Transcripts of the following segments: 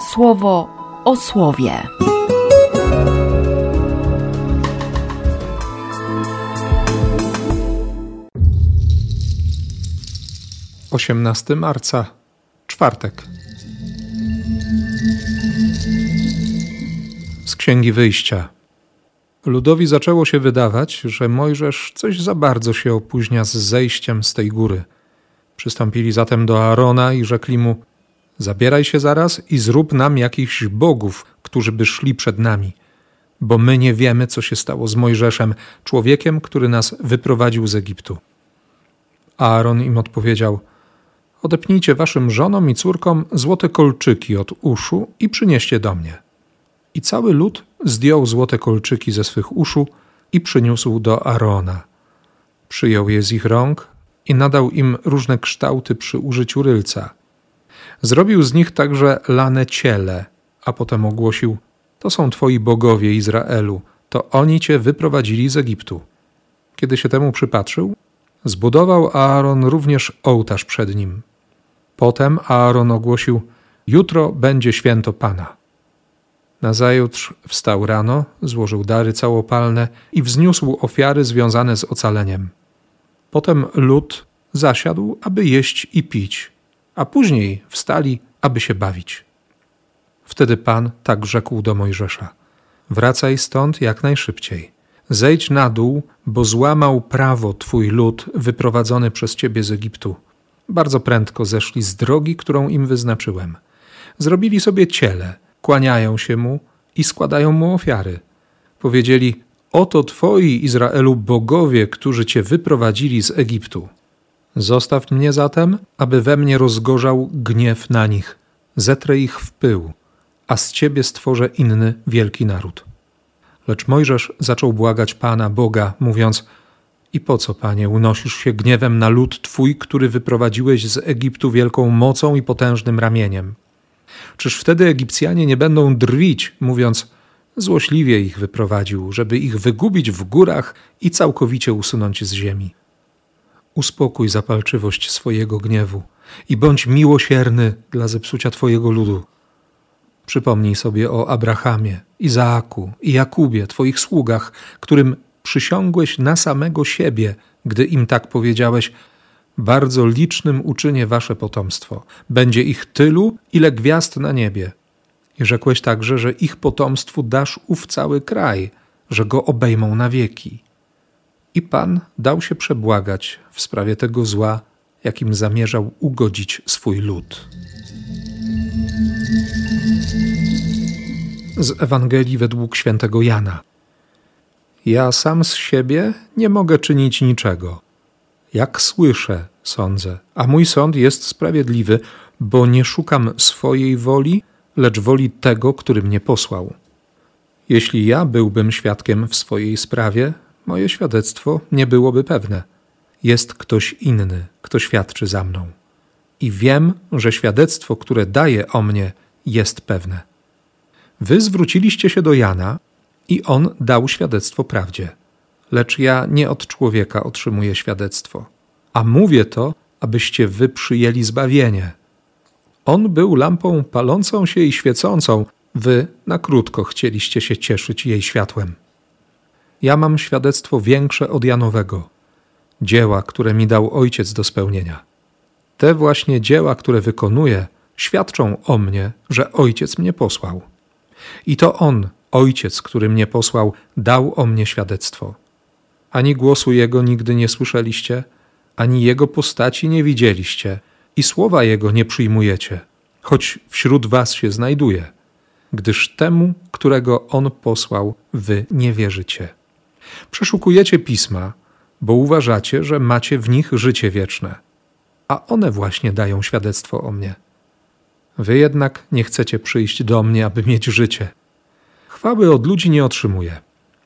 słowo o słowie. 18 marca, czwartek. Z Księgi Wyjścia. Ludowi zaczęło się wydawać, że Mojżesz coś za bardzo się opóźnia z zejściem z tej góry. Przystąpili zatem do Aarona i rzekli mu: Zabieraj się zaraz i zrób nam jakichś bogów, którzy by szli przed nami, bo my nie wiemy, co się stało z Mojżeszem, człowiekiem, który nas wyprowadził z Egiptu. Aaron im odpowiedział: Odepnijcie waszym żonom i córkom złote kolczyki od uszu i przynieście do mnie. I cały lud zdjął złote kolczyki ze swych uszu i przyniósł do Arona. Przyjął je z ich rąk i nadał im różne kształty przy użyciu rylca. Zrobił z nich także lane ciele, a potem ogłosił: To są twoi bogowie Izraelu, to oni cię wyprowadzili z Egiptu. Kiedy się temu przypatrzył, zbudował Aaron również ołtarz przed nim. Potem Aaron ogłosił: Jutro będzie święto Pana. Nazajutrz wstał rano, złożył dary całopalne i wzniósł ofiary związane z ocaleniem. Potem lud zasiadł, aby jeść i pić, a później wstali, aby się bawić. Wtedy Pan tak rzekł do Mojżesza: Wracaj stąd jak najszybciej. Zejdź na dół, bo złamał prawo twój lud wyprowadzony przez ciebie z Egiptu. Bardzo prędko zeszli z drogi, którą im wyznaczyłem. Zrobili sobie ciele, kłaniają się mu i składają mu ofiary. Powiedzieli: Oto twoi, Izraelu, bogowie, którzy cię wyprowadzili z Egiptu. Zostaw mnie zatem, aby we mnie rozgorzał gniew na nich, zetrę ich w pył, a z ciebie stworzę inny wielki naród. Lecz Mojżesz zaczął błagać Pana Boga, mówiąc: I po co, Panie, unosisz się gniewem na lud Twój, który wyprowadziłeś z Egiptu wielką mocą i potężnym ramieniem? Czyż wtedy Egipcjanie nie będą drwić, mówiąc: Złośliwie ich wyprowadził, żeby ich wygubić w górach i całkowicie usunąć z ziemi? Uspokój zapalczywość swojego gniewu i bądź miłosierny dla zepsucia Twojego ludu. Przypomnij sobie o Abrahamie, Izaaku i Jakubie, Twoich sługach, którym przysiągłeś na samego siebie, gdy im tak powiedziałeś: Bardzo licznym uczynię wasze potomstwo. Będzie ich tylu, ile gwiazd na niebie. I rzekłeś także, że ich potomstwu dasz ów cały kraj, że go obejmą na wieki. I Pan dał się przebłagać w sprawie tego zła, jakim zamierzał ugodzić swój lud. Z Ewangelii według świętego Jana. Ja sam z siebie nie mogę czynić niczego. Jak słyszę, sądzę, a mój sąd jest sprawiedliwy, bo nie szukam swojej woli, lecz woli tego, który mnie posłał. Jeśli ja byłbym świadkiem w swojej sprawie, moje świadectwo nie byłoby pewne. Jest ktoś inny, kto świadczy za mną. I wiem, że świadectwo, które daje o mnie, jest pewne. Wy zwróciliście się do Jana i on dał świadectwo prawdzie. Lecz ja nie od człowieka otrzymuję świadectwo, a mówię to, abyście wy przyjęli zbawienie. On był lampą palącą się i świecącą, wy na krótko chcieliście się cieszyć jej światłem. Ja mam świadectwo większe od Janowego, dzieła, które mi dał Ojciec do spełnienia. Te właśnie dzieła, które wykonuję, świadczą o mnie, że Ojciec mnie posłał. I to On, Ojciec, który mnie posłał, dał o mnie świadectwo. Ani głosu Jego nigdy nie słyszeliście, ani Jego postaci nie widzieliście, i słowa Jego nie przyjmujecie, choć wśród Was się znajduje, gdyż temu, którego On posłał, Wy nie wierzycie. Przeszukujecie pisma, bo uważacie, że macie w nich życie wieczne, a one właśnie dają świadectwo o mnie. Wy jednak nie chcecie przyjść do mnie, aby mieć życie. Chwały od ludzi nie otrzymuję.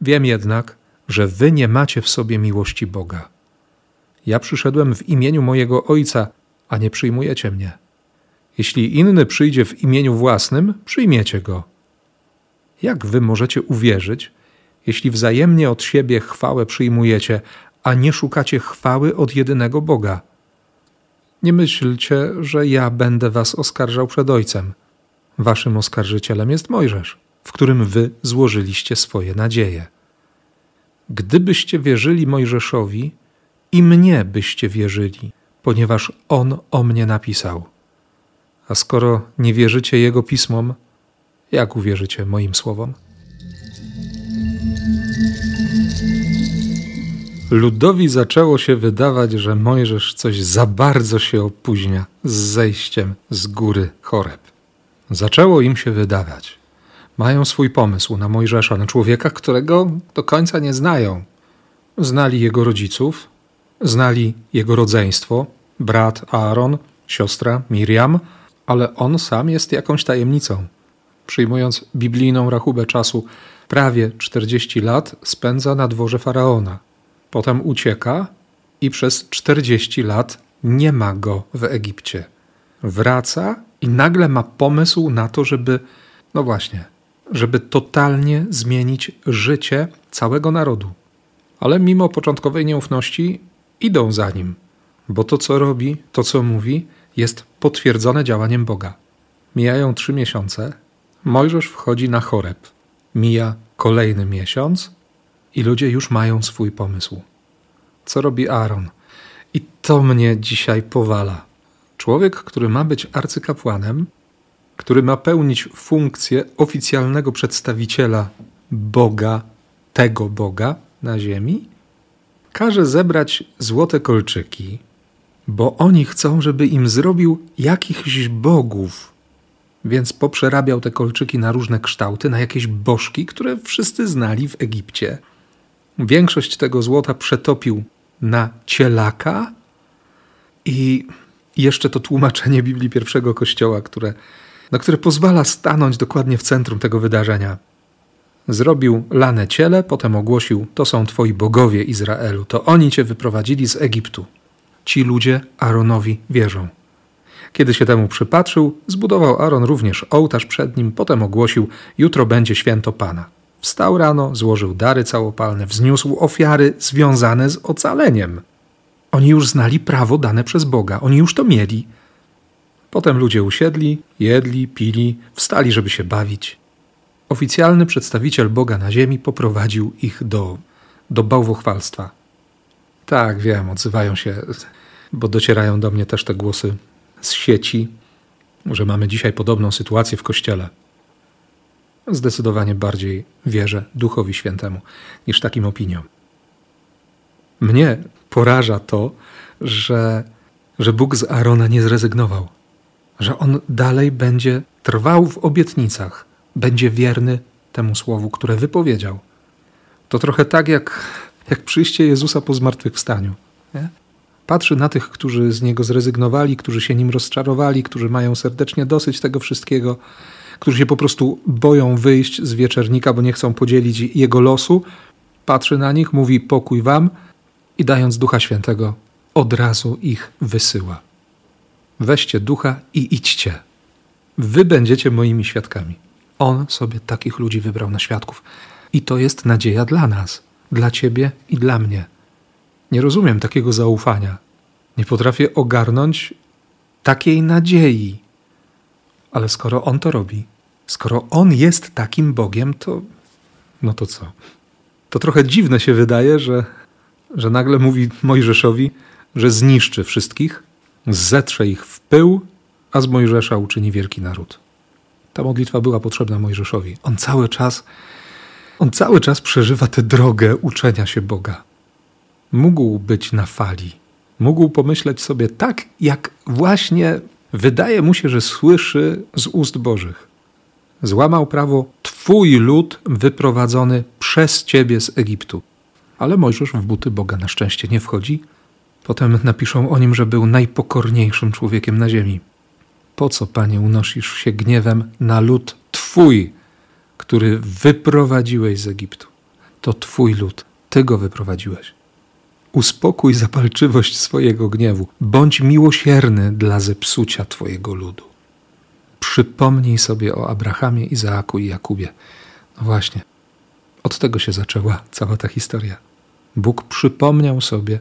Wiem jednak, że wy nie macie w sobie miłości Boga. Ja przyszedłem w imieniu mojego Ojca, a nie przyjmujecie mnie. Jeśli inny przyjdzie w imieniu własnym, przyjmiecie go. Jak wy możecie uwierzyć, jeśli wzajemnie od siebie chwałę przyjmujecie, a nie szukacie chwały od jedynego Boga? Nie myślcie, że ja będę was oskarżał przed Ojcem. Waszym oskarżycielem jest Mojżesz, w którym wy złożyliście swoje nadzieje. Gdybyście wierzyli Mojżeszowi, i mnie byście wierzyli, ponieważ on o mnie napisał. A skoro nie wierzycie jego pismom, jak uwierzycie moim słowom? Ludowi zaczęło się wydawać, że Mojżesz coś za bardzo się opóźnia z zejściem z góry Choreb. Zaczęło im się wydawać. Mają swój pomysł na Mojżesza, na człowieka, którego do końca nie znają. Znali jego rodziców, znali jego rodzeństwo, brat Aaron, siostra Miriam, ale on sam jest jakąś tajemnicą. Przyjmując biblijną rachubę czasu, prawie 40 lat spędza na dworze faraona. Potem ucieka i przez 40 lat nie ma go w Egipcie. Wraca i nagle ma pomysł na to, żeby, no właśnie, żeby totalnie zmienić życie całego narodu. Ale mimo początkowej nieufności idą za nim, bo to, co robi, to, co mówi, jest potwierdzone działaniem Boga. Mijają trzy miesiące, Mojżesz wchodzi na choreb. Mija kolejny miesiąc i ludzie już mają swój pomysł. Co robi Aaron? I to mnie dzisiaj powala. Człowiek, który ma być arcykapłanem, który ma pełnić funkcję oficjalnego przedstawiciela Boga, tego Boga na ziemi, każe zebrać złote kolczyki, bo oni chcą, żeby im zrobił jakichś bogów. Więc poprzerabiał te kolczyki na różne kształty, na jakieś bożki, które wszyscy znali w Egipcie. Większość tego złota przetopił na cielaka i jeszcze to tłumaczenie Biblii pierwszego kościoła, które, no, które pozwala stanąć dokładnie w centrum tego wydarzenia. Zrobił lane ciele, potem ogłosił: To są twoi bogowie Izraelu, to oni cię wyprowadzili z Egiptu. Ci ludzie Aaronowi wierzą. Kiedy się temu przypatrzył, zbudował Aaron również ołtarz przed nim, potem ogłosił: Jutro będzie święto Pana. Wstał rano, złożył dary całopalne, wzniósł ofiary związane z ocaleniem. Oni już znali prawo dane przez Boga, oni już to mieli. Potem ludzie usiedli, jedli, pili, wstali, żeby się bawić. Oficjalny przedstawiciel Boga na ziemi poprowadził ich do, do bałwochwalstwa. Tak, wiem, odzywają się, bo docierają do mnie też te głosy z sieci, że mamy dzisiaj podobną sytuację w kościele. Zdecydowanie bardziej wierzę Duchowi Świętemu niż takim opiniom. Mnie poraża to, że, że Bóg z Arona nie zrezygnował, że on dalej będzie trwał w obietnicach, będzie wierny temu słowu, które wypowiedział. To trochę tak jak, jak przyjście Jezusa po zmartwychwstaniu. Nie? Patrzy na tych, którzy z niego zrezygnowali, którzy się nim rozczarowali, którzy mają serdecznie dosyć tego wszystkiego, którzy się po prostu boją wyjść z wieczernika, bo nie chcą podzielić jego losu. Patrzy na nich, mówi pokój wam i dając Ducha Świętego, od razu ich wysyła. Weźcie ducha i idźcie. Wy będziecie moimi świadkami. On sobie takich ludzi wybrał na świadków. I to jest nadzieja dla nas, dla ciebie i dla mnie. Nie rozumiem takiego zaufania. Nie potrafię ogarnąć takiej nadziei. Ale skoro on to robi, skoro on jest takim Bogiem, to no to co? To trochę dziwne się wydaje, że, że nagle mówi Mojżeszowi, że zniszczy wszystkich, zetrze ich w pył, a z Mojżesza uczyni wielki naród. Ta modlitwa była potrzebna Mojżeszowi. On cały czas, on cały czas przeżywa tę drogę uczenia się Boga. Mógł być na fali. Mógł pomyśleć sobie tak, jak właśnie wydaje mu się, że słyszy z ust Bożych. Złamał prawo Twój lud wyprowadzony przez Ciebie z Egiptu. Ale Mojżesz w buty Boga na szczęście nie wchodzi. Potem napiszą o nim, że był najpokorniejszym człowiekiem na ziemi. Po co, Panie, unosisz się gniewem na lud Twój, który wyprowadziłeś z Egiptu? To Twój lud, Ty go wyprowadziłeś. Uspokój zapalczywość swojego gniewu, bądź miłosierny dla zepsucia Twojego ludu. Przypomnij sobie o Abrahamie, Izaaku i Jakubie. No właśnie, od tego się zaczęła cała ta historia. Bóg przypomniał sobie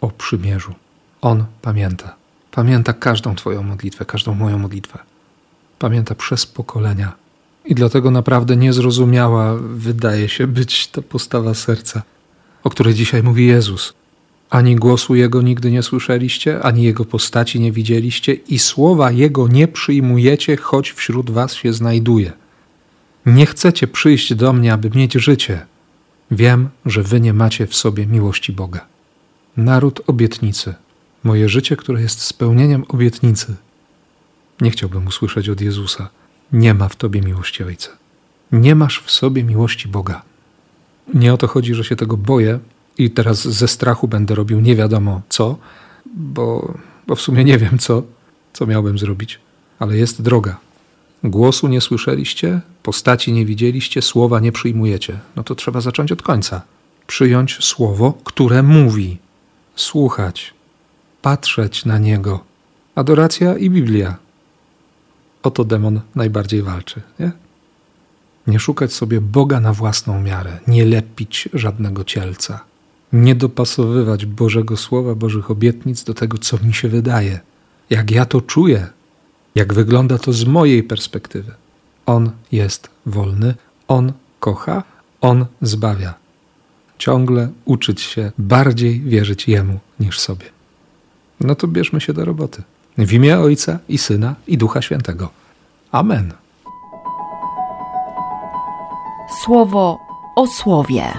o przymierzu. On pamięta. Pamięta każdą Twoją modlitwę, każdą moją modlitwę. Pamięta przez pokolenia. I dlatego naprawdę niezrozumiała wydaje się być ta postawa serca, o której dzisiaj mówi Jezus. Ani głosu Jego nigdy nie słyszeliście, ani Jego postaci nie widzieliście, i słowa Jego nie przyjmujecie, choć wśród Was się znajduje. Nie chcecie przyjść do mnie, aby mieć życie. Wiem, że Wy nie macie w sobie miłości Boga. Naród obietnicy, moje życie, które jest spełnieniem obietnicy. Nie chciałbym usłyszeć od Jezusa: Nie ma w Tobie miłości Ojca. Nie masz w sobie miłości Boga. Nie o to chodzi, że się tego boję, i teraz ze strachu będę robił nie wiadomo co, bo, bo w sumie nie wiem co, co miałbym zrobić, ale jest droga. Głosu nie słyszeliście, postaci nie widzieliście, słowa nie przyjmujecie. No to trzeba zacząć od końca. Przyjąć słowo, które mówi, słuchać, patrzeć na niego. Adoracja i Biblia. Oto demon najbardziej walczy, nie? Nie szukać sobie Boga na własną miarę, nie lepić żadnego cielca nie dopasowywać Bożego Słowa, Bożych obietnic do tego, co mi się wydaje, jak ja to czuję, jak wygląda to z mojej perspektywy. On jest wolny, On kocha, On zbawia. Ciągle uczyć się bardziej wierzyć Jemu niż sobie. No to bierzmy się do roboty. W imię Ojca i Syna i Ducha Świętego. Amen. Słowo o słowie.